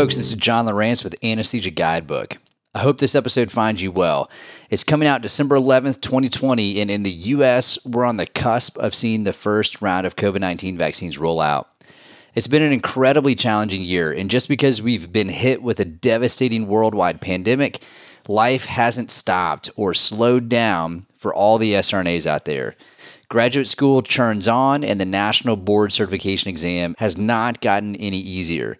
folks. This is John Lawrence with Anesthesia Guidebook. I hope this episode finds you well. It's coming out December 11th, 2020, and in the US, we're on the cusp of seeing the first round of COVID 19 vaccines roll out. It's been an incredibly challenging year, and just because we've been hit with a devastating worldwide pandemic, life hasn't stopped or slowed down for all the SRNAs out there. Graduate school churns on, and the National Board Certification Exam has not gotten any easier.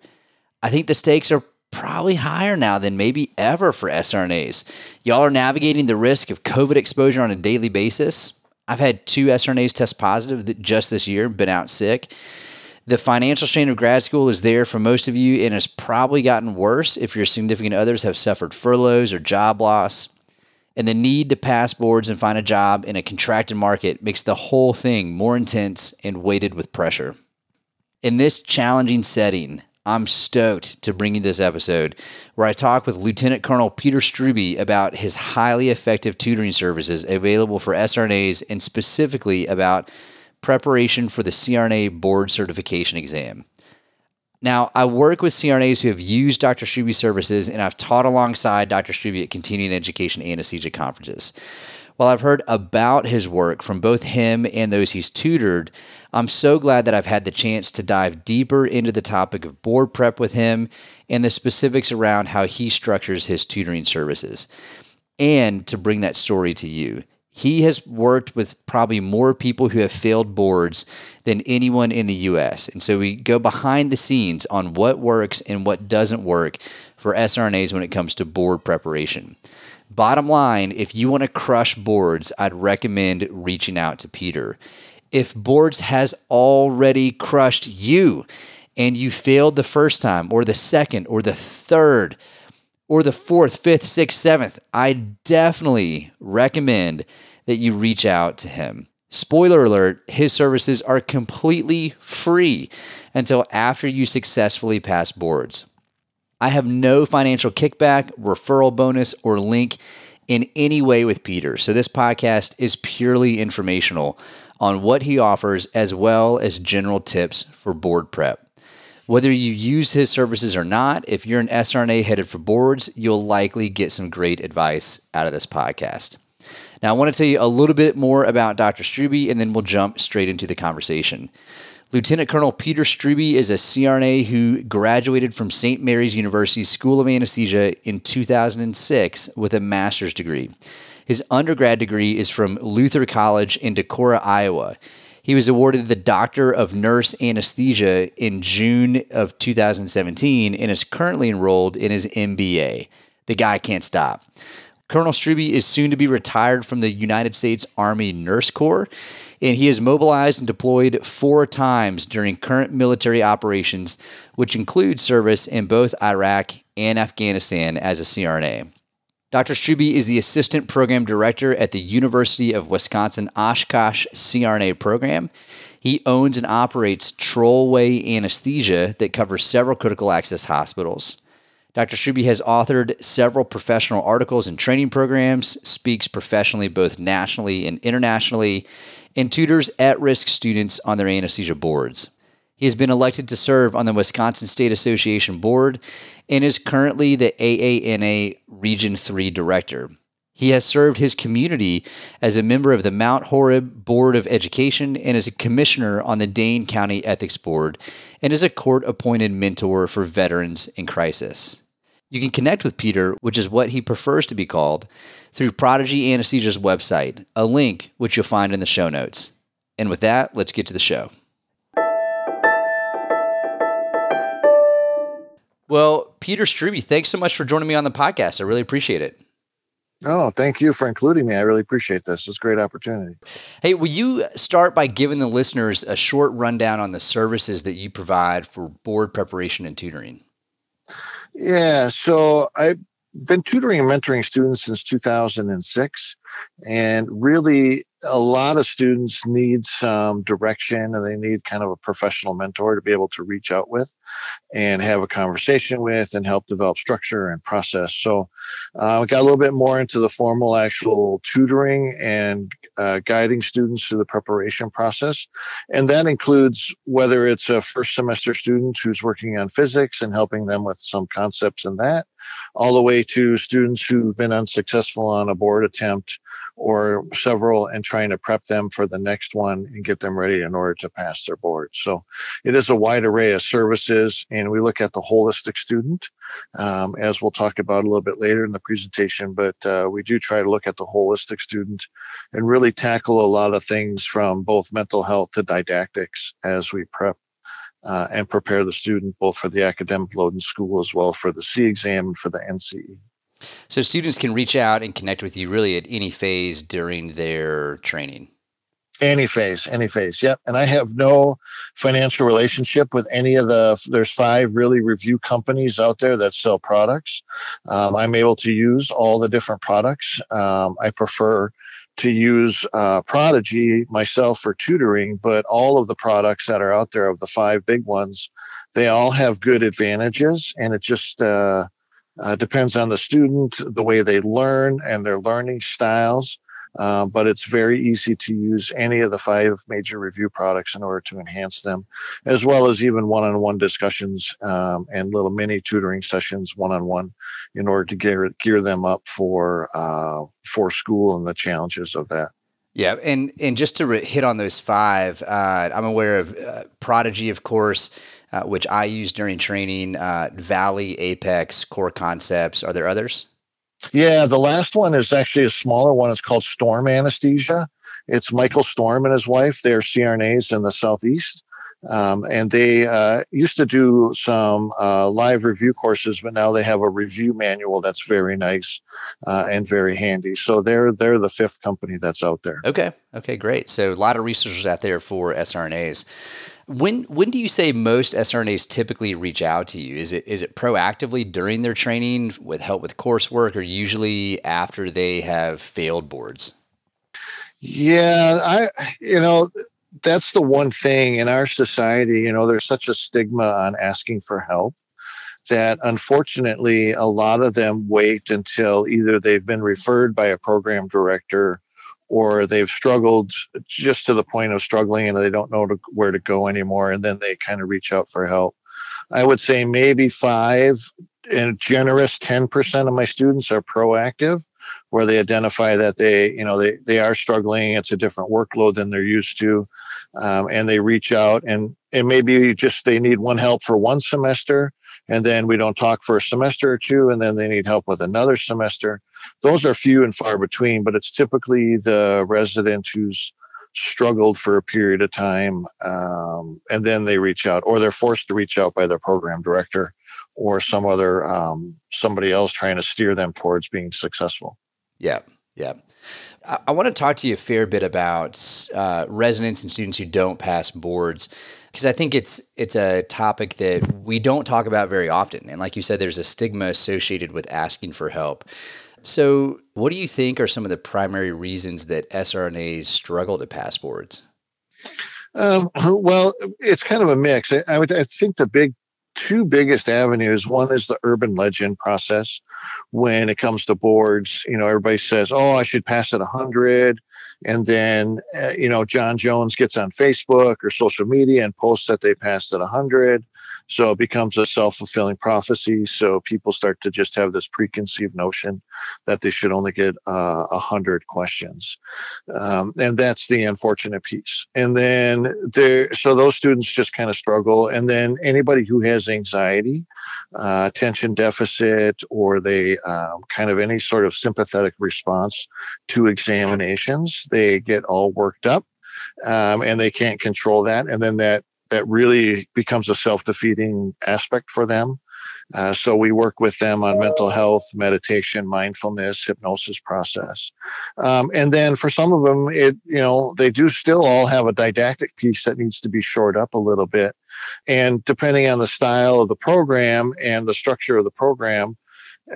I think the stakes are probably higher now than maybe ever for SRNAs. Y'all are navigating the risk of COVID exposure on a daily basis. I've had two SRNAs test positive just this year, been out sick. The financial strain of grad school is there for most of you and has probably gotten worse if your significant others have suffered furloughs or job loss. And the need to pass boards and find a job in a contracted market makes the whole thing more intense and weighted with pressure. In this challenging setting, I'm stoked to bring you this episode where I talk with Lieutenant Colonel Peter Strube about his highly effective tutoring services available for SRNAs and specifically about preparation for the CRNA board certification exam. Now, I work with CRNAs who have used Dr. Strube's services and I've taught alongside Dr. Strube at continuing education anesthesia conferences. While I've heard about his work from both him and those he's tutored, I'm so glad that I've had the chance to dive deeper into the topic of board prep with him and the specifics around how he structures his tutoring services, and to bring that story to you. He has worked with probably more people who have failed boards than anyone in the US. And so we go behind the scenes on what works and what doesn't work for SRNAs when it comes to board preparation. Bottom line, if you want to crush boards, I'd recommend reaching out to Peter. If boards has already crushed you and you failed the first time or the second or the third or the fourth, fifth, sixth, seventh, I definitely recommend that you reach out to him. Spoiler alert, his services are completely free until after you successfully pass boards. I have no financial kickback, referral bonus, or link in any way with Peter. So this podcast is purely informational on what he offers as well as general tips for board prep. Whether you use his services or not, if you're an SRNA headed for boards, you'll likely get some great advice out of this podcast. Now, I want to tell you a little bit more about Dr. Strube, and then we'll jump straight into the conversation. Lieutenant Colonel Peter Strube is a CRNA who graduated from St. Mary's University School of Anesthesia in 2006 with a master's degree. His undergrad degree is from Luther College in Decorah, Iowa. He was awarded the Doctor of Nurse Anesthesia in June of 2017 and is currently enrolled in his MBA. The guy can't stop. Colonel Strube is soon to be retired from the United States Army Nurse Corps and he is mobilized and deployed four times during current military operations, which include service in both Iraq and Afghanistan as a CRNA. Dr. Strube is the Assistant Program Director at the University of Wisconsin Oshkosh CRNA program. He owns and operates Trollway Anesthesia that covers several critical access hospitals. Dr. Strube has authored several professional articles and training programs, speaks professionally both nationally and internationally, and tutors at risk students on their anesthesia boards. He has been elected to serve on the Wisconsin State Association Board and is currently the AANA Region 3 Director. He has served his community as a member of the Mount Horeb Board of Education and as a commissioner on the Dane County Ethics Board and is a court appointed mentor for veterans in crisis. You can connect with Peter, which is what he prefers to be called, through Prodigy Anesthesia's website, a link which you'll find in the show notes. And with that, let's get to the show. Well, Peter Strube, thanks so much for joining me on the podcast. I really appreciate it. Oh, thank you for including me. I really appreciate this. It's a great opportunity. Hey, will you start by giving the listeners a short rundown on the services that you provide for board preparation and tutoring? Yeah, so I've been tutoring and mentoring students since 2006. And really, a lot of students need some direction and they need kind of a professional mentor to be able to reach out with and have a conversation with and help develop structure and process. So uh, we got a little bit more into the formal actual tutoring and uh, guiding students through the preparation process. And that includes whether it's a first semester student who's working on physics and helping them with some concepts in that, all the way to students who've been unsuccessful on a board attempt or several and trying to prep them for the next one and get them ready in order to pass their board. So it is a wide array of services, and we look at the holistic student, um, as we'll talk about a little bit later in the presentation. But uh, we do try to look at the holistic student and really tackle a lot of things from both mental health to didactics as we prep uh, and prepare the student both for the academic load in school as well for the SEE exam and for the NCE. So students can reach out and connect with you really at any phase during their training. Any phase, any phase. Yep. And I have no financial relationship with any of the, there's five really review companies out there that sell products. Um, I'm able to use all the different products. Um, I prefer to use uh, Prodigy myself for tutoring, but all of the products that are out there of the five big ones, they all have good advantages. And it just, uh, uh, depends on the student, the way they learn, and their learning styles. Uh, but it's very easy to use any of the five major review products in order to enhance them, as well as even one-on-one discussions um, and little mini tutoring sessions one-on-one in order to gear gear them up for uh, for school and the challenges of that. Yeah, and and just to re- hit on those five, uh, I'm aware of uh, Prodigy, of course uh, which I use during training, uh, Valley, Apex, Core Concepts. Are there others? Yeah, the last one is actually a smaller one. It's called Storm Anesthesia. It's Michael Storm and his wife. They're CRNAs in the Southeast. Um, and they uh, used to do some uh, live review courses, but now they have a review manual that's very nice uh, and very handy. So they're they're the fifth company that's out there. Okay, okay, great. So a lot of researchers out there for SRNAs. When when do you say most SRNAs typically reach out to you? Is it is it proactively during their training with help with coursework, or usually after they have failed boards? Yeah, I you know that's the one thing in our society. You know, there's such a stigma on asking for help that unfortunately a lot of them wait until either they've been referred by a program director or they've struggled just to the point of struggling and they don't know to, where to go anymore and then they kind of reach out for help i would say maybe five and generous 10% of my students are proactive where they identify that they you know they, they are struggling. It's a different workload than they're used to. Um, and they reach out and and maybe just they need one help for one semester and then we don't talk for a semester or two and then they need help with another semester. Those are few and far between but it's typically the resident who's struggled for a period of time um, and then they reach out or they're forced to reach out by their program director or some other um, somebody else trying to steer them towards being successful yeah yeah I, I want to talk to you a fair bit about uh, residents and students who don't pass boards because I think it's it's a topic that we don't talk about very often. And like you said, there's a stigma associated with asking for help. So, what do you think are some of the primary reasons that SRNAs struggle to pass boards? Um, well, it's kind of a mix. I, I, would, I think the big two biggest avenues. One is the urban legend process. When it comes to boards, you know, everybody says, "Oh, I should pass at 100," and then uh, you know, John Jones gets on Facebook or social media and posts that they passed at 100. So it becomes a self fulfilling prophecy. So people start to just have this preconceived notion that they should only get uh, a uh, hundred questions, um, and that's the unfortunate piece. And then there, so those students just kind of struggle. And then anybody who has anxiety, uh, attention deficit, or they um, kind of any sort of sympathetic response to examinations, they get all worked up. Um, and they can't control that. And then that that really becomes a self-defeating aspect for them. Uh, so we work with them on mental health, meditation, mindfulness, hypnosis process, um, and then for some of them, it you know they do still all have a didactic piece that needs to be shored up a little bit, and depending on the style of the program and the structure of the program,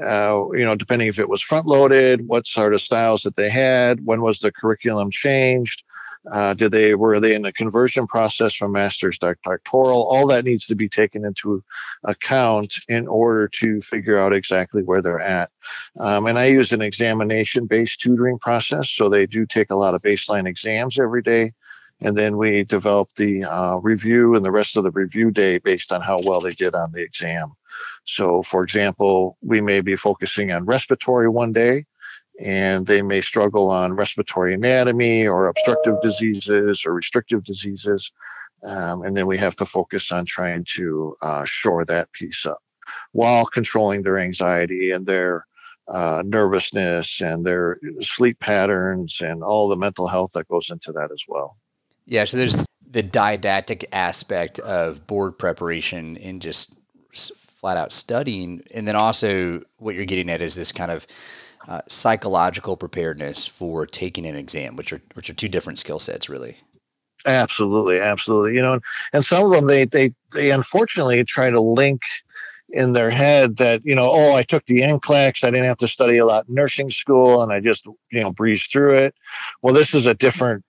uh, you know, depending if it was front loaded, what sort of styles that they had, when was the curriculum changed, uh, did they were they in the conversion process from master's to doctoral? All that needs to be taken into account in order to figure out exactly where they're at. Um, and I use an examination-based tutoring process, so they do take a lot of baseline exams every day, and then we develop the uh, review and the rest of the review day based on how well they did on the exam. So, for example, we may be focusing on respiratory one day and they may struggle on respiratory anatomy or obstructive diseases or restrictive diseases. Um, and then we have to focus on trying to uh, shore that piece up while controlling their anxiety and their uh, nervousness and their sleep patterns and all the mental health that goes into that as well. Yeah, so there's the didactic aspect of board preparation and just flat out studying. And then also what you're getting at is this kind of uh, psychological preparedness for taking an exam, which are which are two different skill sets, really. Absolutely, absolutely. You know, and some of them they they they unfortunately try to link in their head that you know, oh, I took the NCLEX, I didn't have to study a lot in nursing school, and I just you know breezed through it. Well, this is a different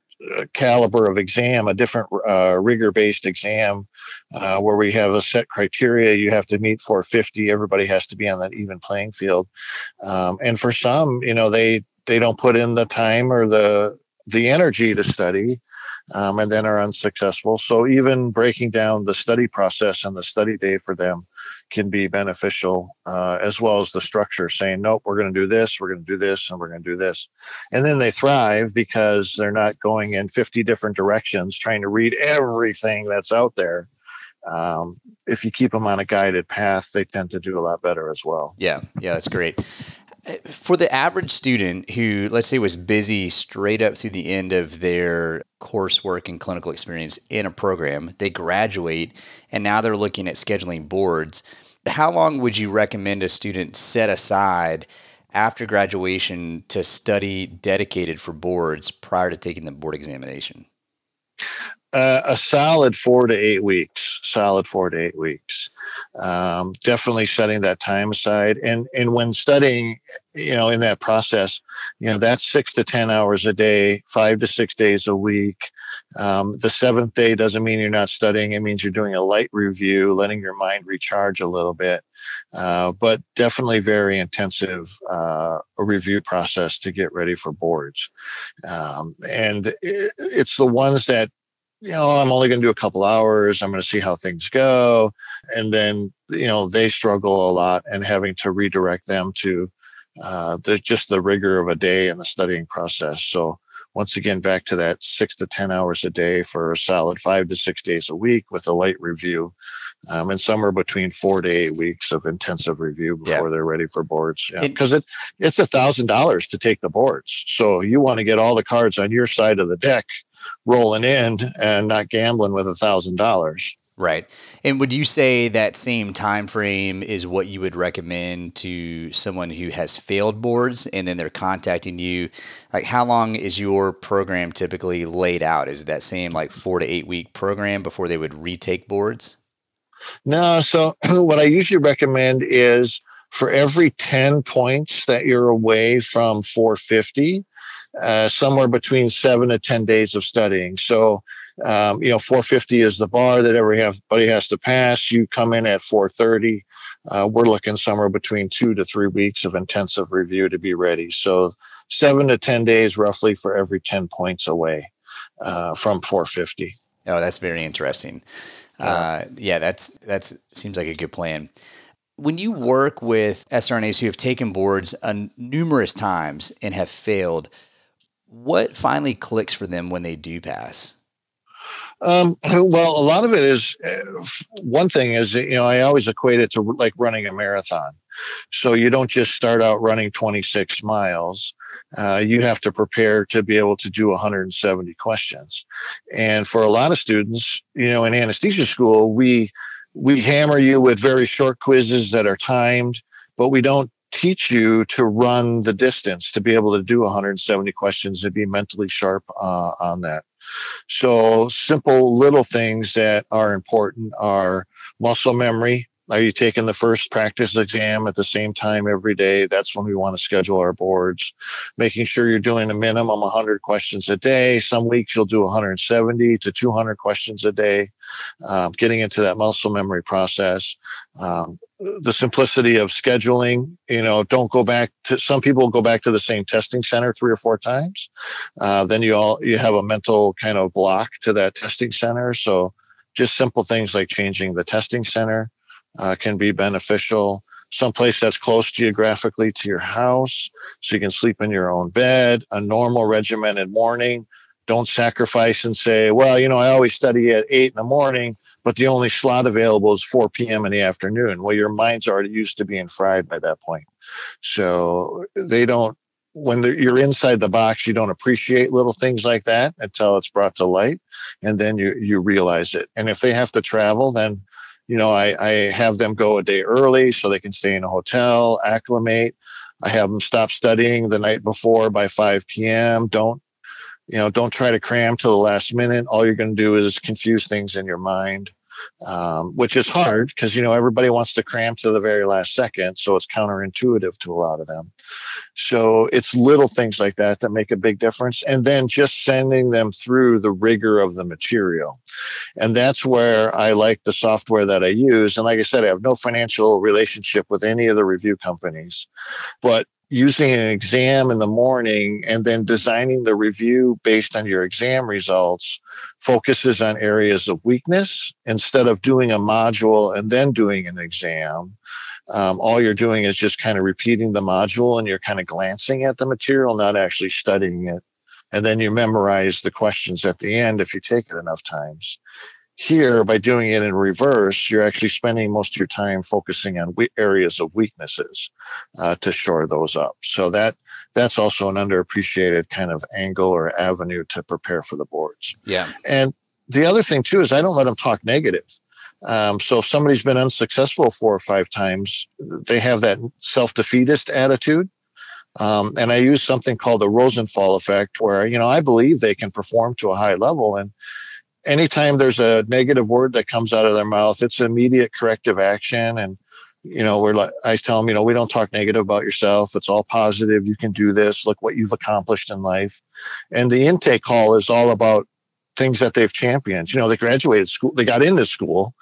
caliber of exam, a different uh, rigor based exam uh, where we have a set criteria. You have to meet 450. Everybody has to be on that even playing field. Um, and for some, you know, they they don't put in the time or the the energy to study um, and then are unsuccessful. So even breaking down the study process and the study day for them can be beneficial, uh, as well as the structure saying, nope, we're going to do this, we're going to do this, and we're going to do this. And then they thrive because they're not going in 50 different directions trying to read everything that's out there. Um, if you keep them on a guided path, they tend to do a lot better as well. Yeah, yeah, that's great for the average student who, let's say, was busy straight up through the end of their coursework and clinical experience in a program, they graduate and now they're looking at scheduling boards. How long would you recommend a student set aside after graduation to study dedicated for boards prior to taking the board examination? Uh, a solid four to eight weeks. Solid four to eight weeks. Um, definitely setting that time aside, and and when studying, you know, in that process, you know, that's six to ten hours a day, five to six days a week. Um, the seventh day doesn't mean you're not studying. It means you're doing a light review, letting your mind recharge a little bit. Uh, but definitely very intensive uh, review process to get ready for boards. Um, and it, it's the ones that you know, I'm only going to do a couple hours. I'm going to see how things go. And then, you know, they struggle a lot and having to redirect them to uh, the, just the rigor of a day and the studying process. So, once again, back to that six to 10 hours a day for a solid five to six days a week with a light review. Um, and somewhere between four to eight weeks of intensive review before yeah. they're ready for boards. Because yeah. it, it's a thousand dollars to take the boards. So you want to get all the cards on your side of the deck rolling in and not gambling with a thousand dollars. Right. And would you say that same time frame is what you would recommend to someone who has failed boards and then they're contacting you? Like how long is your program typically laid out? Is that same like 4 to 8 week program before they would retake boards? No, so what I usually recommend is for every 10 points that you're away from 450, uh, somewhere between seven to 10 days of studying. So, um, you know, 450 is the bar that everybody has to pass. You come in at 430. Uh, we're looking somewhere between two to three weeks of intensive review to be ready. So, seven to 10 days roughly for every 10 points away uh, from 450. Oh, that's very interesting. Uh, yeah, that's that's seems like a good plan. When you work with SRNAs who have taken boards numerous times and have failed, what finally clicks for them when they do pass? Um, well, a lot of it is uh, one thing is you know I always equate it to like running a marathon. So you don't just start out running 26 miles. Uh, you have to prepare to be able to do 170 questions. And for a lot of students, you know, in anesthesia school, we we hammer you with very short quizzes that are timed, but we don't teach you to run the distance to be able to do 170 questions and be mentally sharp uh, on that. So simple little things that are important are muscle memory, Are you taking the first practice exam at the same time every day? That's when we want to schedule our boards. Making sure you're doing a minimum 100 questions a day. Some weeks you'll do 170 to 200 questions a day. Um, getting into that muscle memory process. Um, the simplicity of scheduling, you know, don't go back to some people go back to the same testing center three or four times. Uh, then you all you have a mental kind of block to that testing center. So just simple things like changing the testing center uh, can be beneficial. Someplace that's close geographically to your house, so you can sleep in your own bed. A normal regimented morning. Don't sacrifice and say, well, you know, I always study at eight in the morning, but the only slot available is 4 p.m. in the afternoon. Well, your mind's already used to being fried by that point. So they don't when you're inside the box, you don't appreciate little things like that until it's brought to light, and then you you realize it. And if they have to travel, then you know I, I have them go a day early so they can stay in a hotel, acclimate. I have them stop studying the night before by 5 p.m. Don't you know? Don't try to cram to the last minute. All you're going to do is confuse things in your mind um, which is hard because you know everybody wants to cram to the very last second, so it's counterintuitive to a lot of them. So it's little things like that that make a big difference, and then just sending them through the rigor of the material, and that's where I like the software that I use. And like I said, I have no financial relationship with any of the review companies, but using an exam in the morning and then designing the review based on your exam results focuses on areas of weakness instead of doing a module and then doing an exam. Um, all you're doing is just kind of repeating the module and you're kind of glancing at the material, not actually studying it. And then you memorize the questions at the end if you take it enough times. Here, by doing it in reverse, you're actually spending most of your time focusing on we- areas of weaknesses uh, to shore those up. So that that's also an underappreciated kind of angle or avenue to prepare for the boards. Yeah. And the other thing too is I don't let them talk negative. Um, so if somebody's been unsuccessful four or five times, they have that self-defeatist attitude. Um, and I use something called the Rosenthal effect, where you know I believe they can perform to a high level, and anytime there's a negative word that comes out of their mouth, it's immediate corrective action. And, you know, we're like, I tell them, you know, we don't talk negative about yourself. It's all positive. You can do this. Look what you've accomplished in life. And the intake call is all about things that they've championed. You know, they graduated school, they got into school,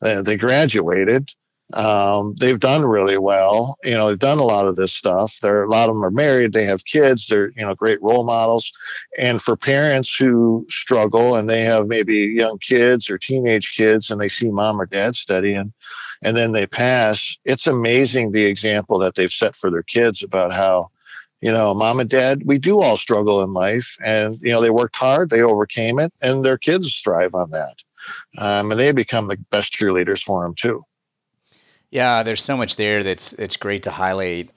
uh, they graduated, um, they've done really well. You know, they've done a lot of this stuff. There, a lot of them are married. They have kids. They're you know great role models. And for parents who struggle and they have maybe young kids or teenage kids, and they see mom or dad studying, and then they pass, it's amazing the example that they've set for their kids about how you know, mom and dad, we do all struggle in life, and you know, they worked hard, they overcame it, and their kids thrive on that, um, and they become the best cheerleaders for them too. Yeah, there's so much there that's it's great to highlight.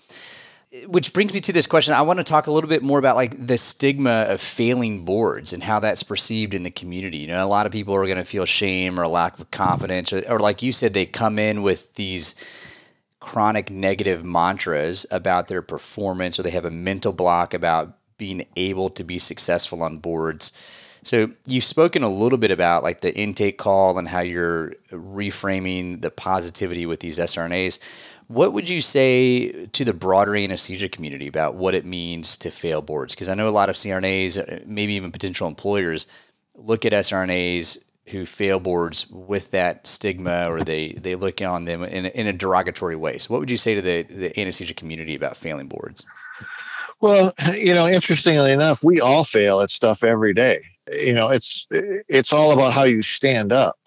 Which brings me to this question. I want to talk a little bit more about like the stigma of failing boards and how that's perceived in the community. You know, a lot of people are going to feel shame or a lack of confidence, or, or like you said, they come in with these chronic negative mantras about their performance, or they have a mental block about being able to be successful on boards so you've spoken a little bit about like the intake call and how you're reframing the positivity with these SRNAs. What would you say to the broader anesthesia community about what it means to fail boards? Because I know a lot of CRNAs, uh, maybe even potential employers, look at SRNAs who fail boards with that stigma or they, they look on them in in a derogatory way. So, what would you say to the, the anesthesia community about failing boards? Well, you know, interestingly enough, we all fail at stuff every day you know it's it's all about how you stand up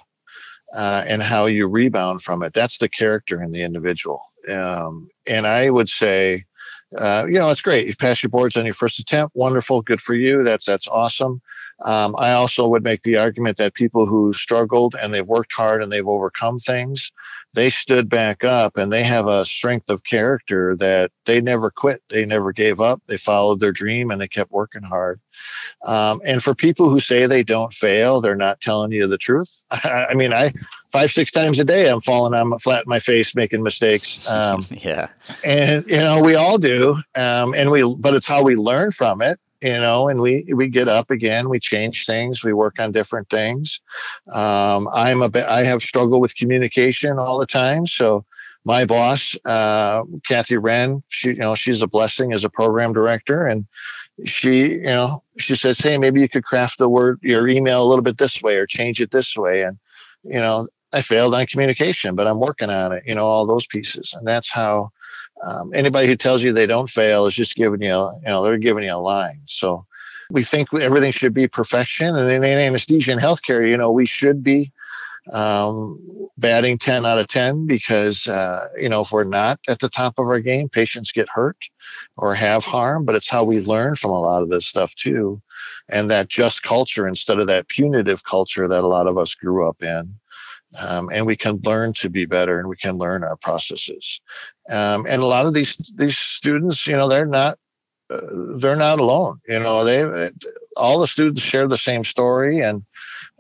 uh, and how you rebound from it. That's the character in the individual. Um, and i would say uh, you know it's great. You've passed your boards on your first attempt. Wonderful. Good for you. That's that's awesome. Um, i also would make the argument that people who struggled and they've worked hard and they've overcome things they stood back up and they have a strength of character that they never quit they never gave up they followed their dream and they kept working hard um, and for people who say they don't fail, they're not telling you the truth. I, I mean, I five six times a day I'm falling on flat in my face, making mistakes. Um, yeah, and you know we all do, um, and we but it's how we learn from it. You know, and we we get up again, we change things, we work on different things. Um, I'm a bit, I have struggled with communication all the time, so my boss, uh, Kathy Wren, she you know she's a blessing as a program director, and she you know she says, hey, maybe you could craft the word your email a little bit this way or change it this way, and you know I failed on communication, but I'm working on it. You know all those pieces, and that's how um, anybody who tells you they don't fail is just giving you, a, you know, they're giving you a line. So we think everything should be perfection. And in anesthesia and healthcare, you know, we should be um, batting 10 out of 10 because, uh, you know, if we're not at the top of our game, patients get hurt or have harm, but it's how we learn from a lot of this stuff too. And that just culture instead of that punitive culture that a lot of us grew up in um, and we can learn to be better and we can learn our processes. Um, and a lot of these these students you know they're not uh, they're not alone you know they all the students share the same story and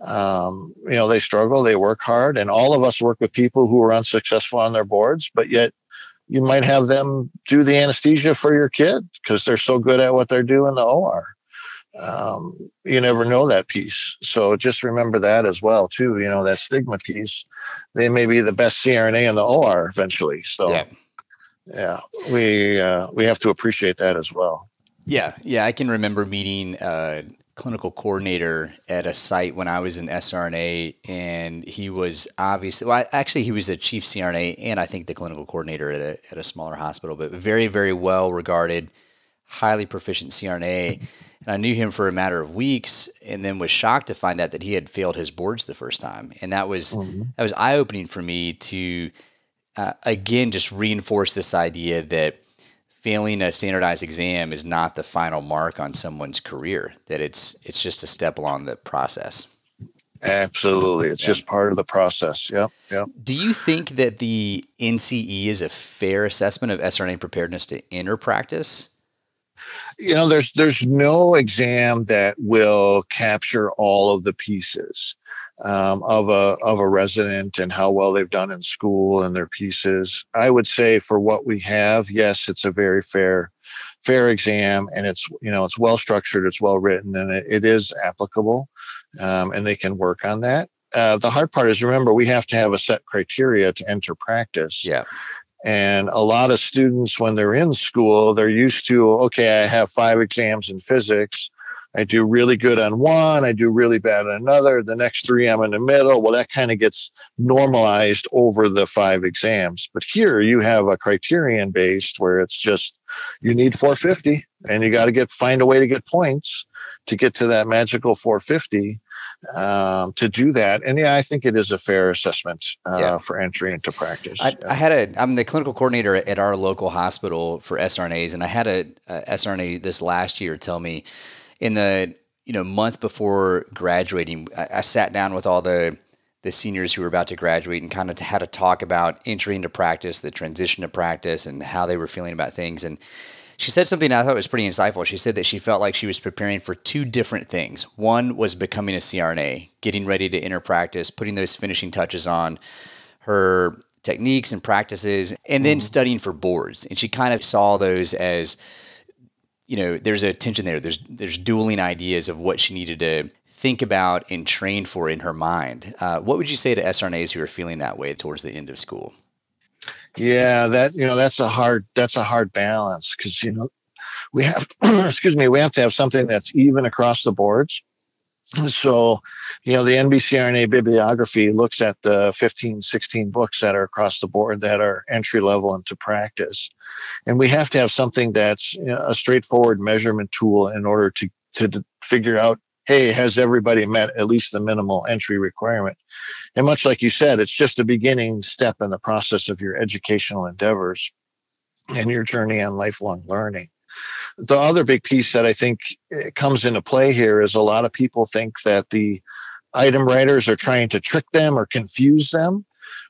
um, you know they struggle they work hard and all of us work with people who are unsuccessful on their boards but yet you might have them do the anesthesia for your kid because they're so good at what they're doing in the or um, you never know that piece. So just remember that as well, too. You know that stigma piece. They may be the best CRNA in the OR eventually. So yeah, yeah we uh, we have to appreciate that as well. Yeah, yeah. I can remember meeting a clinical coordinator at a site when I was in SRNA, and he was obviously well. Actually, he was a chief CRNA and I think the clinical coordinator at a at a smaller hospital, but very very well regarded, highly proficient CRNA. And I knew him for a matter of weeks, and then was shocked to find out that he had failed his boards the first time. And that was mm-hmm. that was eye opening for me to uh, again just reinforce this idea that failing a standardized exam is not the final mark on someone's career. That it's it's just a step along the process. Absolutely. It's yeah. just part of the process. yeah yeah Do you think that the NCE is a fair assessment of SRNA preparedness to enter practice? You know there's there's no exam that will capture all of the pieces um, of a of a resident and how well they've done in school and their pieces. I would say for what we have yes it's a very fair fair exam and it's you know it's well structured it's well written and it, it is applicable um, and they can work on that. Uh, the hard part is remember we have to have a set criteria to enter practice. Yeah and a lot of students, when they're in school, they're used to, okay, I have five exams in physics. I do really good on one, I do really bad on another. The next three, I'm in the middle. Well, that kind of gets normalized over the five exams. But here you have a criterion based where it's just you need 450 and you got to get find a way to get points to get to that magical 450 um, to do that. And yeah, I think it is a fair assessment uh, yeah. for entry into practice. I, I, had a, I'm the clinical coordinator at our local hospital for SRNAs, and I had a, a SRNA this last year tell me in the you know month before graduating, I, I sat down with all the the seniors who were about to graduate and kind of had a talk about entry into practice, the transition to practice, and how they were feeling about things. And she said something I thought was pretty insightful. She said that she felt like she was preparing for two different things. One was becoming a CRNA, getting ready to enter practice, putting those finishing touches on her techniques and practices, and then mm-hmm. studying for boards. And she kind of saw those as you know, there's a tension there. There's there's dueling ideas of what she needed to think about and train for in her mind. Uh, what would you say to SRNAs who are feeling that way towards the end of school? Yeah, that you know that's a hard that's a hard balance because you know we have excuse me we have to have something that's even across the boards. So, you know, the NBCRNA bibliography looks at the 15, 16 books that are across the board that are entry level into practice. And we have to have something that's you know, a straightforward measurement tool in order to, to figure out hey, has everybody met at least the minimal entry requirement? And much like you said, it's just a beginning step in the process of your educational endeavors and your journey on lifelong learning. The other big piece that I think eh, comes into play here is a lot of people think that the item writers are trying to trick them or confuse them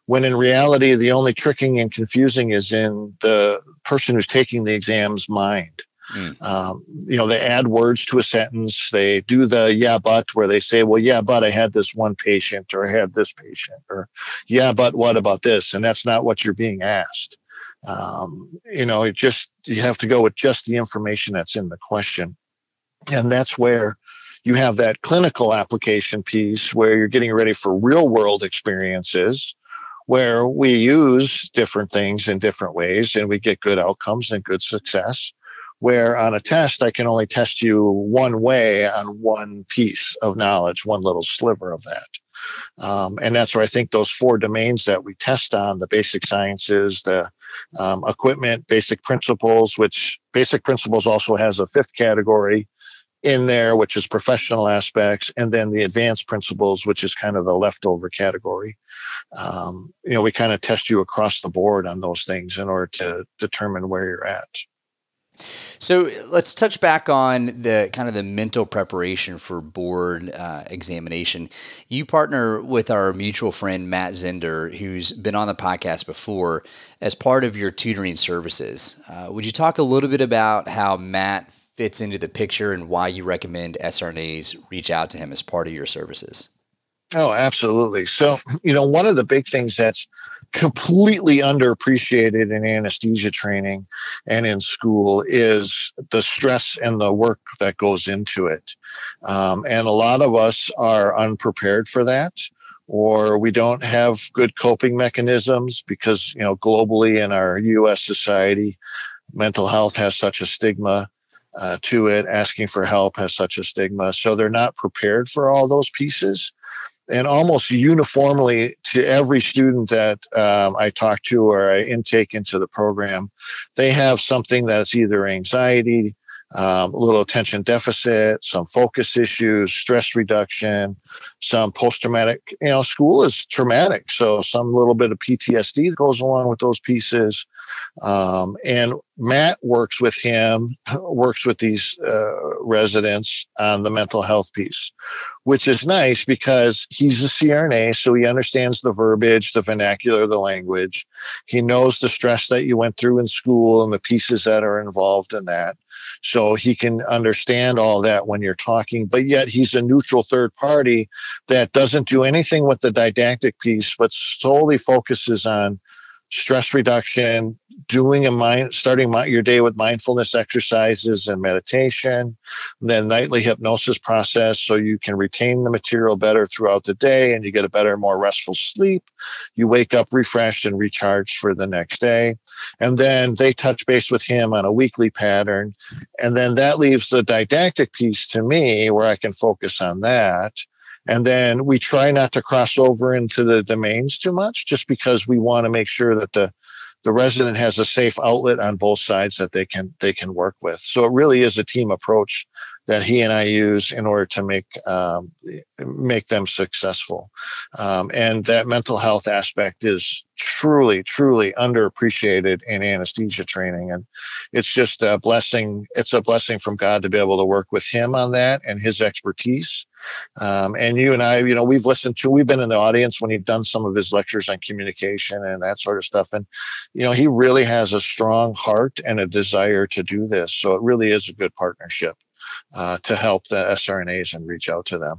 when in reality the only tricking and confusing is in the person who's taking the exam's mind Mm. Um, you know, they add words to a sentence. They do the yeah, but where they say, well, yeah, but I had this one patient or I had this patient or yeah, but what about this? And that's not what you're being asked. Um, you know, it just, you have to go with just the information that's in the question. And that's where you have that clinical application piece where you're getting ready for real world experiences where we use different things in different ways and we get good outcomes and good success. Where on a test, I can only test you one way on one piece of knowledge, one little sliver of that. Um, and that's where I think those four domains that we test on the basic sciences, the um, equipment, basic principles, which basic principles also has a fifth category in there, which is professional aspects, and then the advanced principles, which is kind of the leftover category. Um, you know, we kind of test you across the board on those things in order to determine where you're at. So let's touch back on the kind of the mental preparation for board uh, examination. You partner with our mutual friend Matt Zender, who's been on the podcast before, as part of your tutoring services. Uh, would you talk a little bit about how Matt fits into the picture and why you recommend SRNAs reach out to him as part of your services? Oh, absolutely. So, you know, one of the big things that's completely underappreciated in anesthesia training and in school is the stress and the work that goes into it. Um, and a lot of us are unprepared for that or we don't have good coping mechanisms because you know globally in our US society mental health has such a stigma uh, to it. Asking for help has such a stigma. So they're not prepared for all those pieces and almost uniformly to every student that um, I talk to or I intake into the program, they have something that's either anxiety, um, a little attention deficit, some focus issues, stress reduction, some post traumatic. You know, school is traumatic, so some little bit of PTSD goes along with those pieces. Um, and Matt works with him, works with these uh, residents on the mental health piece, which is nice because he's a CRNA, so he understands the verbiage, the vernacular, the language. He knows the stress that you went through in school and the pieces that are involved in that. So he can understand all that when you're talking, but yet he's a neutral third party that doesn't do anything with the didactic piece, but solely focuses on stress reduction, doing a mind, starting my, your day with mindfulness exercises and meditation, then nightly hypnosis process so you can retain the material better throughout the day and you get a better, more restful sleep. You wake up refreshed and recharged for the next day. And then they touch base with him on a weekly pattern. And then that leaves the didactic piece to me where I can focus on that and then we try not to cross over into the domains too much just because we want to make sure that the the resident has a safe outlet on both sides that they can they can work with. So it really is a team approach that he and I use in order to make um, make them successful. Um, and that mental health aspect is truly, truly underappreciated in anesthesia training, and it's just a blessing. It's a blessing from God to be able to work with him on that and his expertise. Um, and you and I, you know, we've listened to, we've been in the audience when he's done some of his lectures on communication and that sort of stuff. And, you know, he really has a strong heart and a desire to do this. So it really is a good partnership uh, to help the SRNAs and reach out to them.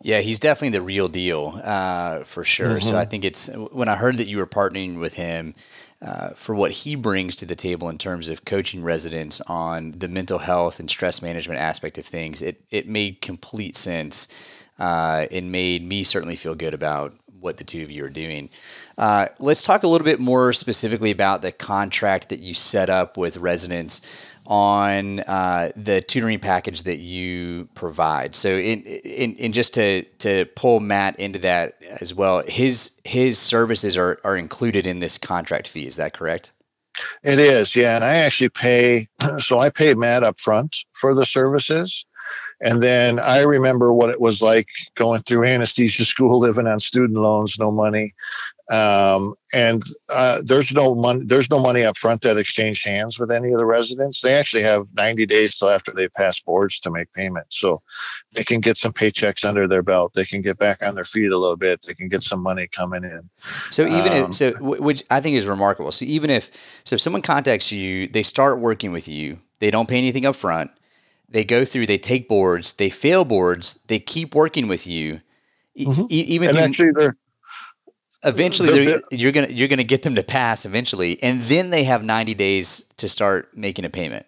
Yeah, he's definitely the real deal uh, for sure. Mm-hmm. So I think it's when I heard that you were partnering with him uh, for what he brings to the table in terms of coaching residents on the mental health and stress management aspect of things, it it made complete sense. Uh, and made me certainly feel good about what the two of you are doing. Uh, let's talk a little bit more specifically about the contract that you set up with residents on uh, the tutoring package that you provide. So, in, in, in just to to pull Matt into that as well, his his services are are included in this contract fee. Is that correct? It is, yeah. And I actually pay, so I pay Matt up front for the services. And then I remember what it was like going through anesthesia school, living on student loans, no money, um, and uh, there's no money there's no money up front that exchange hands with any of the residents. They actually have 90 days till after they pass boards to make payments. So they can get some paychecks under their belt. They can get back on their feet a little bit. They can get some money coming in. So even um, if so which i think is remarkable. So even if so if someone contacts you they start working with you. They don't pay anything up front. They go through they take boards. They fail boards. They keep working with you. Mm-hmm. e- even and actually they're eventually you're gonna you're gonna get them to pass eventually, and then they have 90 days to start making a payment.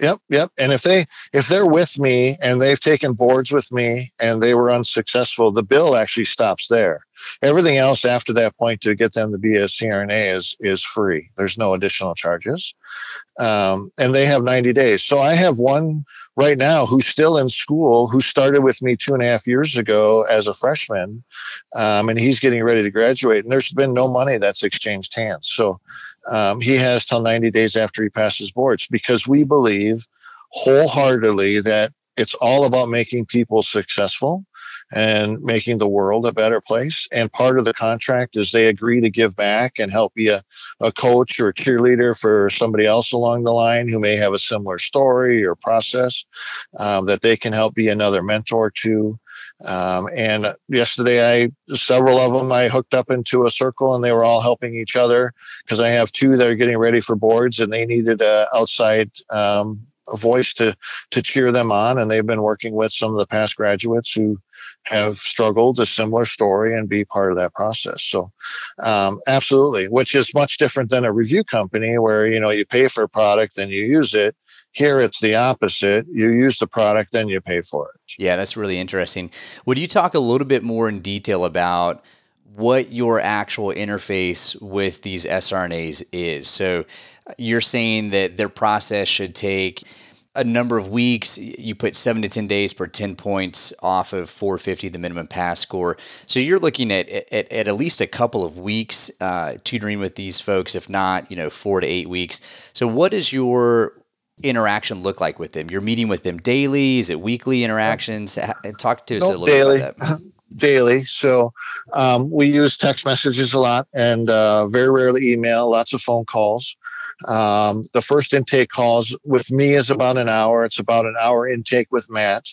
Yep, yep. And if they if they're with me and they've taken boards with me and they were unsuccessful, the bill actually stops there. Everything else after that point to get them to be a CRNA is is free. There's no additional charges, um, and they have 90 days. So I have one right now who's still in school who started with me two and a half years ago as a freshman, um, and he's getting ready to graduate. And there's been no money that's exchanged hands. So um, he has till 90 days after he passes boards because we believe wholeheartedly that it's all about making people successful and making the world a better place. And part of the contract is they agree to give back and help be a, a coach or a cheerleader for somebody else along the line who may have a similar story or process um, that they can help be another mentor to. Um, and yesterday, I several of them I hooked up into a circle, and they were all helping each other because I have two that are getting ready for boards, and they needed a outside um, a voice to to cheer them on. And they've been working with some of the past graduates who have struggled a similar story and be part of that process. So, um, absolutely, which is much different than a review company where you know you pay for a product and you use it. Here it's the opposite. You use the product, then you pay for it. Yeah, that's really interesting. Would you talk a little bit more in detail about what your actual interface with these sRNAs is? So you're saying that their process should take a number of weeks. You put seven to 10 days per 10 points off of 450, the minimum pass score. So you're looking at at, at, least a couple of weeks uh, tutoring with these folks, if not, you know, four to eight weeks. So what is your interaction look like with them? You're meeting with them daily? Is it weekly interactions? Talk to us nope, a little daily. bit about that. Daily. So um, we use text messages a lot and uh, very rarely email, lots of phone calls. Um, the first intake calls with me is about an hour. It's about an hour intake with Matt.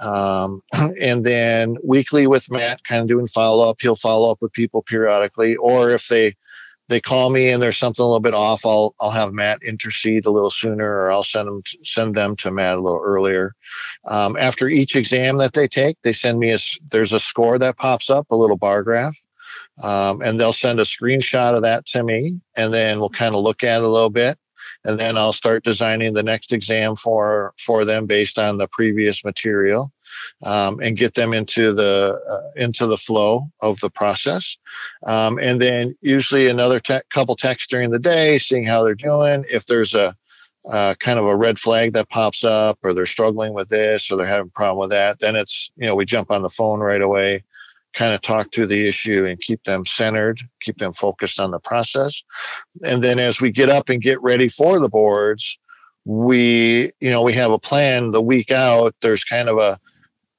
Um, and then weekly with Matt, kind of doing follow up. He'll follow up with people periodically, or if they they call me and there's something a little bit off, I'll I'll have Matt intercede a little sooner, or I'll send them send them to Matt a little earlier. Um, after each exam that they take, they send me a there's a score that pops up, a little bar graph, um, and they'll send a screenshot of that to me, and then we'll kind of look at it a little bit, and then I'll start designing the next exam for for them based on the previous material, um, and get them into the uh, into the flow of the process, um, and then usually another te- couple texts during the day, seeing how they're doing. If there's a uh, kind of a red flag that pops up, or they're struggling with this, or they're having a problem with that, then it's you know we jump on the phone right away kind of talk through the issue and keep them centered, keep them focused on the process. And then as we get up and get ready for the boards, we, you know, we have a plan the week out. There's kind of a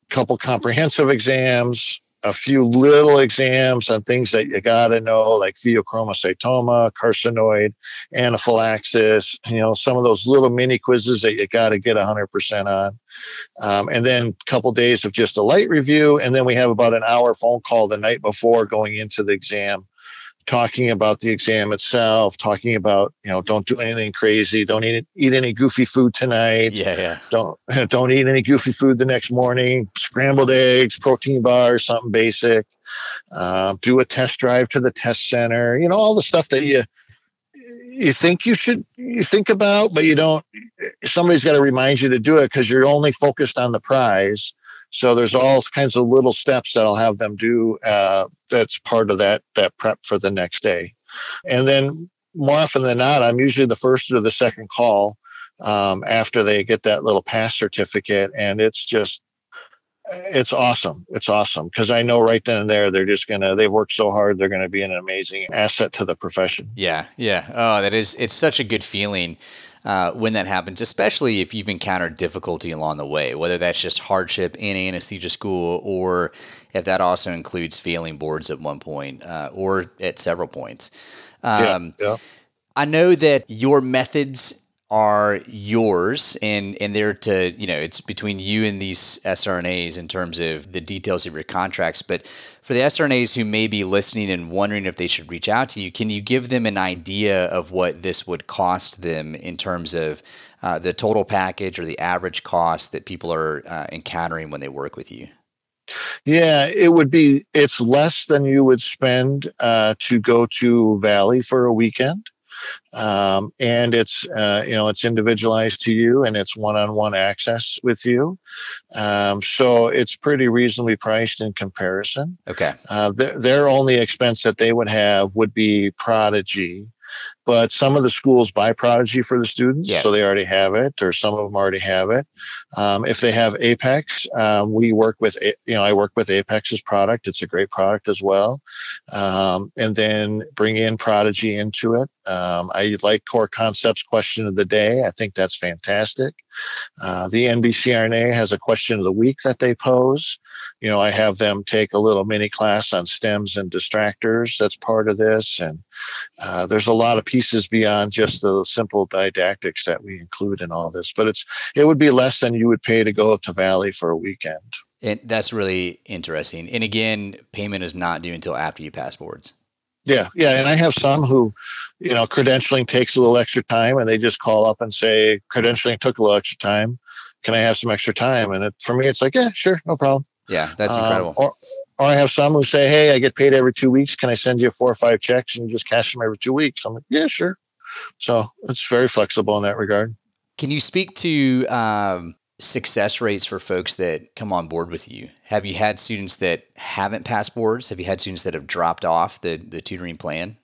couple comprehensive exams, a few little exams on things that you got to know, like pheochromocytoma, carcinoid, anaphylaxis, you know, some of those little mini quizzes that you got to get 100% on. Um, and then a couple days of just a light review. And then we have about an hour phone call the night before going into the exam talking about the exam itself, talking about you know don't do anything crazy, don't eat eat any goofy food tonight. Yeah, yeah. Don't don't eat any goofy food the next morning. Scrambled eggs, protein bars, something basic. Uh, do a test drive to the test center. You know all the stuff that you you think you should you think about, but you don't. Somebody's got to remind you to do it because you're only focused on the prize so there's all kinds of little steps that I'll have them do. Uh, that's part of that that prep for the next day, and then more often than not, I'm usually the first or the second call um, after they get that little pass certificate, and it's just it's awesome. It's awesome because I know right then and there they're just gonna they've worked so hard they're gonna be an amazing asset to the profession. Yeah, yeah. Oh, that is it's such a good feeling uh, when that happens, especially if you've encountered difficulty along the way, whether that's just hardship in anesthesia school or if that also includes failing boards at one point uh, or at several points. Um, yeah, yeah. I know that your methods are yours and and they're to you know it's between you and these SRNAs in terms of the details of your contracts but for the SRNAs who may be listening and wondering if they should reach out to you can you give them an idea of what this would cost them in terms of uh, the total package or the average cost that people are uh, encountering when they work with you yeah, it would be. It's less than you would spend uh, to go to Valley for a weekend. Um, and it's uh, you know it's individualized to you and it's one-on-one access with you. Um, so it's pretty reasonably priced in comparison. Okay. Uh, their, their only expense that they would have would be Prodigy but some of the schools buy Prodigy for the students, yeah. so they already have it, or some of them already have it. Um, if they have Apex, um, we work with, you know, I work with Apex's product. It's a great product as well, um, and then bring in Prodigy into it. Um, I like Core Concepts Question of the Day. I think that's fantastic. Uh, the NBCRNA has a question of the week that they pose. You know, I have them take a little mini class on stems and distractors. That's part of this, and uh, there's a lot of pieces beyond just the simple didactics that we include in all this. But it's it would be less than you would pay to go up to Valley for a weekend. And that's really interesting. And again, payment is not due until after you pass boards. Yeah, yeah, and I have some who, you know, credentialing takes a little extra time, and they just call up and say, "Credentialing took a little extra time. Can I have some extra time?" And it, for me, it's like, "Yeah, sure, no problem." Yeah, that's incredible. Um, or, or I have some who say, "Hey, I get paid every two weeks. Can I send you four or five checks and you just cash them every two weeks?" I'm like, "Yeah, sure." So it's very flexible in that regard. Can you speak to um, success rates for folks that come on board with you? Have you had students that haven't passed boards? Have you had students that have dropped off the the tutoring plan?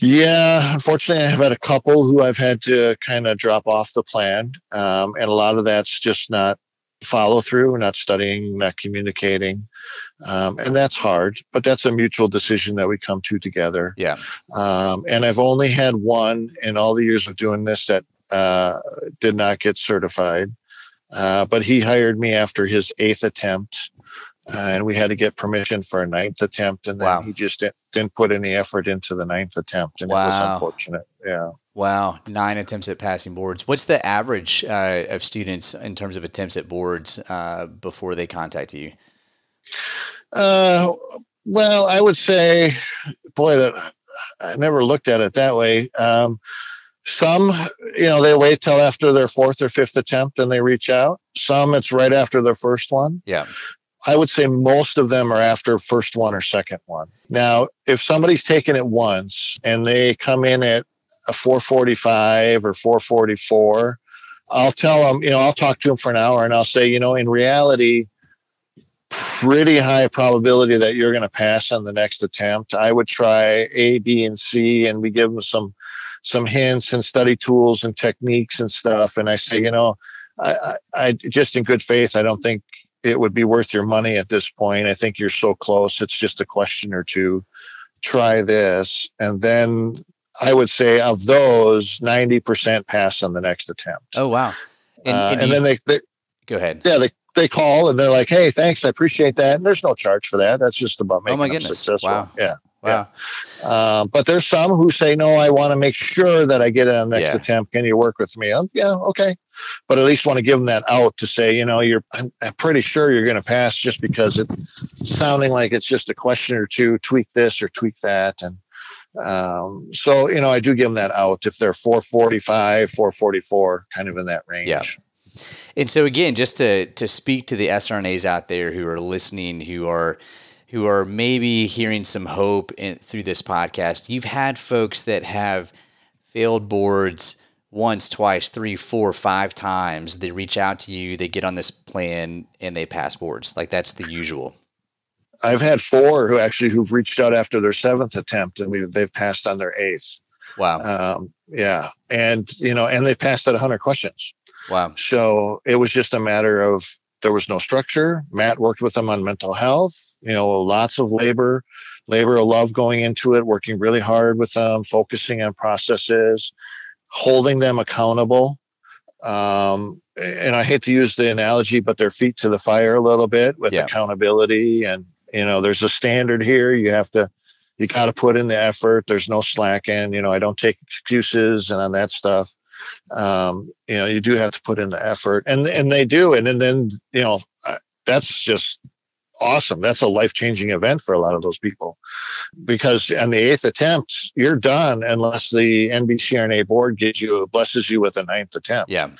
Yeah, unfortunately, I've had a couple who I've had to kind of drop off the plan, um, and a lot of that's just not follow through, not studying, not communicating, um, and that's hard. But that's a mutual decision that we come to together. Yeah. Um, and I've only had one in all the years of doing this that uh, did not get certified. Uh, but he hired me after his eighth attempt, uh, and we had to get permission for a ninth attempt, and then wow. he just didn't, didn't, put any effort into the ninth attempt, and wow. it was unfortunate. Yeah. Wow, nine attempts at passing boards. What's the average uh, of students in terms of attempts at boards uh, before they contact you? Uh, well, I would say, boy, that I never looked at it that way. Um, some, you know, they wait till after their fourth or fifth attempt and they reach out. Some, it's right after their first one. Yeah. I would say most of them are after first one or second one. Now, if somebody's taken it once and they come in at a 445 or 444, I'll tell them, you know, I'll talk to them for an hour and I'll say, you know, in reality, pretty high probability that you're going to pass on the next attempt. I would try A, B, and C, and we give them some some hints and study tools and techniques and stuff. And I say, you know, I, I, I just in good faith, I don't think it would be worth your money at this point. I think you're so close. It's just a question or two. Try this. And then I would say of those, 90% pass on the next attempt. Oh, wow. And, uh, and, and you, then they, they, go ahead. Yeah. They, they call and they're like, Hey, thanks. I appreciate that. And there's no charge for that. That's just about making oh my goodness. successful. Wow. Yeah. Wow. Yeah. Uh, but there's some who say, no, I want to make sure that I get it on next yeah. attempt. Can you work with me? I'm, yeah, okay. But at least want to give them that out to say, you know, you're, I'm, I'm pretty sure you're going to pass just because it's sounding like it's just a question or two, tweak this or tweak that. And um, so, you know, I do give them that out if they're 445, 444, kind of in that range. Yeah. And so again, just to to speak to the SRNAs out there who are listening, who are who are maybe hearing some hope in, through this podcast, you've had folks that have failed boards once, twice, three, four, five times. They reach out to you, they get on this plan, and they pass boards. Like that's the usual. I've had four who actually who've reached out after their seventh attempt, and we they've passed on their eighth. Wow. Um, yeah, and you know, and they passed at 100 questions. Wow. So it was just a matter of there was no structure. Matt worked with them on mental health, you know, lots of labor, labor of love going into it, working really hard with them, focusing on processes, holding them accountable. Um, and I hate to use the analogy, but their feet to the fire a little bit with yeah. accountability. And, you know, there's a standard here. You have to, you got to put in the effort. There's no slacking. You know, I don't take excuses and on that stuff um, you know you do have to put in the effort and and they do and and then you know that's just awesome. That's a life-changing event for a lot of those people. Because on the eighth attempt you're done unless the nbcrna board gives you blesses you with a ninth attempt. Yeah.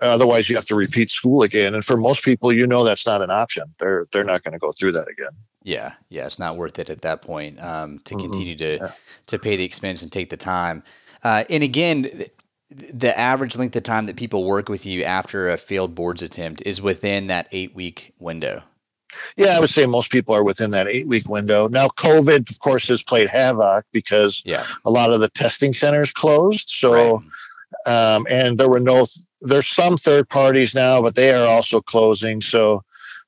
Otherwise you have to repeat school again and for most people you know that's not an option. They're they're not going to go through that again. Yeah yeah it's not worth it at that point um, to mm-hmm. continue to yeah. to pay the expense and take the time. Uh, and again, the average length of time that people work with you after a failed boards attempt is within that eight week window. Yeah, I would say most people are within that eight week window. Now, COVID, of course, has played havoc because yeah. a lot of the testing centers closed. So, right. um, and there were no, there's some third parties now, but they are also closing. So,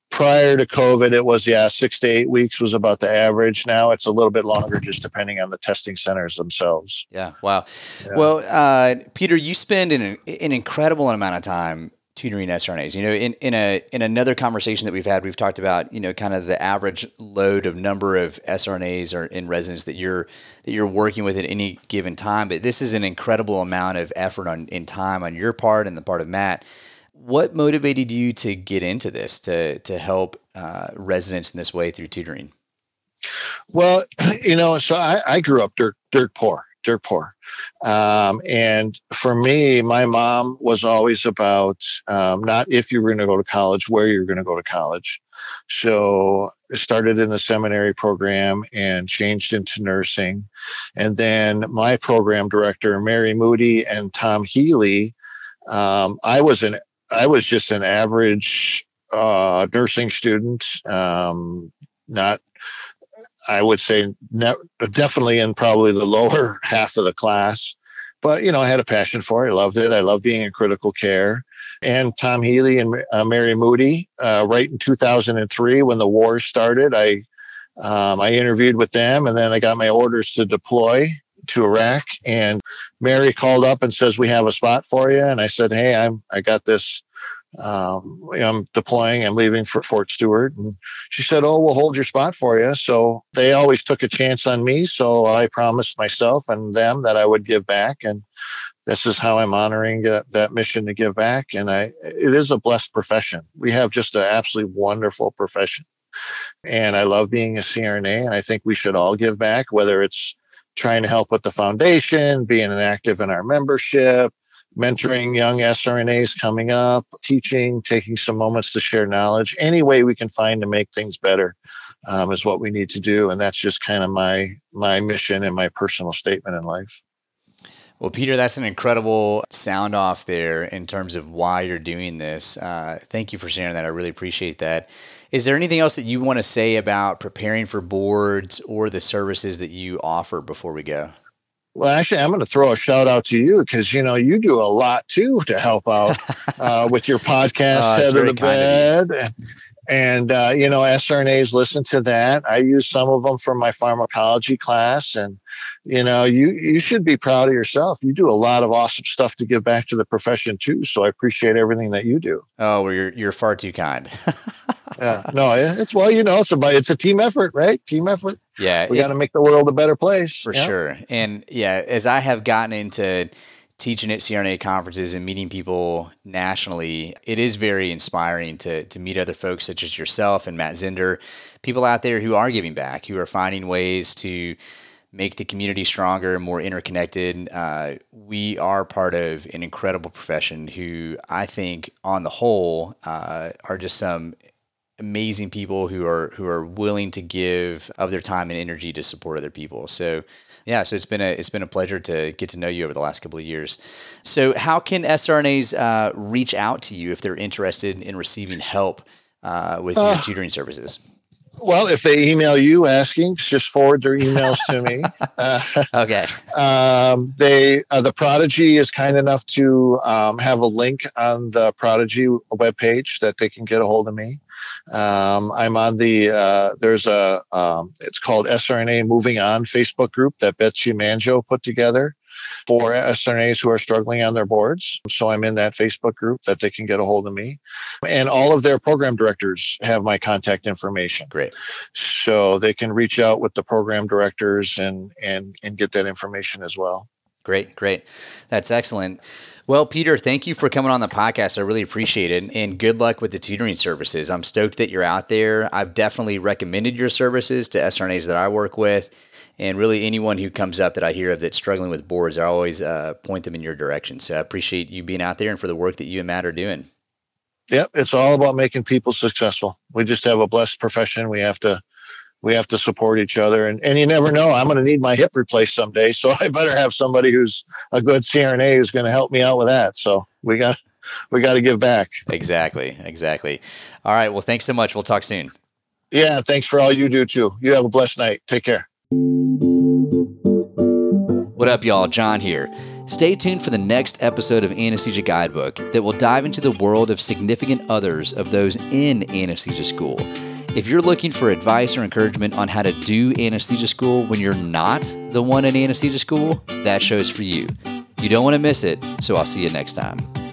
prior to COVID, it was, yeah, six to eight weeks was about the average. Now it's a little bit longer, just depending on the testing centers themselves. Yeah. Wow. Yeah. Well, uh, Peter, you spend an, an incredible amount of time tutoring SRNAs. You know, in, in a in another conversation that we've had, we've talked about you know kind of the average load of number of SRNAs or in residence that you're that you're working with at any given time. But this is an incredible amount of effort on in time on your part and the part of Matt. What motivated you to get into this to to help uh, residents in this way through tutoring? Well, you know, so I, I grew up dirt dirt poor, dirt poor. Um, and for me, my mom was always about um, not if you were going to go to college, where you're going to go to college. So started in the seminary program and changed into nursing. And then my program director, Mary Moody and Tom Healy, um, I was an I was just an average uh, nursing student, um, not I would say ne- definitely in probably the lower half of the class. But you know, I had a passion for it. I loved it. I love being in critical care. And Tom Healy and uh, Mary Moody, uh, right in 2003 when the war started, I um, I interviewed with them, and then I got my orders to deploy to Iraq. And Mary called up and says, "We have a spot for you." And I said, "Hey, I'm I got this um, I'm deploying. I'm leaving for Fort Stewart. And she said, Oh, we'll hold your spot for you. So they always took a chance on me. So I promised myself and them that I would give back. And this is how I'm honoring uh, that mission to give back. And I, it is a blessed profession. We have just an absolutely wonderful profession. And I love being a CRNA. And I think we should all give back, whether it's trying to help with the foundation, being an active in our membership, mentoring young SRNAs coming up, teaching, taking some moments to share knowledge. Any way we can find to make things better um, is what we need to do, and that's just kind of my my mission and my personal statement in life. Well, Peter, that's an incredible sound off there in terms of why you're doing this. Uh, thank you for sharing that. I really appreciate that. Is there anything else that you want to say about preparing for boards or the services that you offer before we go? Well, actually, I'm going to throw a shout out to you because you know you do a lot too to help out uh, with your podcast, oh, Head of the Bed, of and uh, you know SRNAs listen to that. I use some of them for my pharmacology class, and you know you you should be proud of yourself. You do a lot of awesome stuff to give back to the profession too. So I appreciate everything that you do. Oh, well, you're you're far too kind. yeah, no, it's well, you know, it's a it's a team effort, right? Team effort. Yeah, we got to make the world a better place for yeah. sure. And yeah, as I have gotten into teaching at CRNA conferences and meeting people nationally, it is very inspiring to to meet other folks such as yourself and Matt Zender, people out there who are giving back, who are finding ways to make the community stronger, and more interconnected. Uh, we are part of an incredible profession who I think, on the whole, uh, are just some amazing people who are who are willing to give of their time and energy to support other people. So yeah, so it's been a it's been a pleasure to get to know you over the last couple of years. So how can SRNAs uh, reach out to you if they're interested in receiving help uh, with your uh, tutoring services? Well, if they email you asking, just forward their emails to me. Uh, okay. Um, they uh, the Prodigy is kind enough to um, have a link on the Prodigy webpage that they can get a hold of me. Um, I'm on the uh, there's a um, it's called SRNA Moving On Facebook group that Betsy Manjo put together for SRNAs who are struggling on their boards. So I'm in that Facebook group that they can get a hold of me. And all of their program directors have my contact information. Great. So they can reach out with the program directors and and and get that information as well. Great, great. That's excellent. Well, Peter, thank you for coming on the podcast. I really appreciate it. And good luck with the tutoring services. I'm stoked that you're out there. I've definitely recommended your services to SRNAs that I work with. And really, anyone who comes up that I hear of that's struggling with boards, I always uh, point them in your direction. So I appreciate you being out there and for the work that you and Matt are doing. Yep, it's all about making people successful. We just have a blessed profession. We have to we have to support each other. And, and you never know, I'm going to need my hip replaced someday. So I better have somebody who's a good CRNA who's going to help me out with that. So we got, we got to give back. Exactly. Exactly. All right. Well, thanks so much. We'll talk soon. Yeah. Thanks for all you do too. You have a blessed night. Take care. What up, y'all? John here. Stay tuned for the next episode of Anesthesia Guidebook that will dive into the world of significant others of those in anesthesia school. If you're looking for advice or encouragement on how to do anesthesia school when you're not the one in anesthesia school, that show's for you. You don't want to miss it, so I'll see you next time.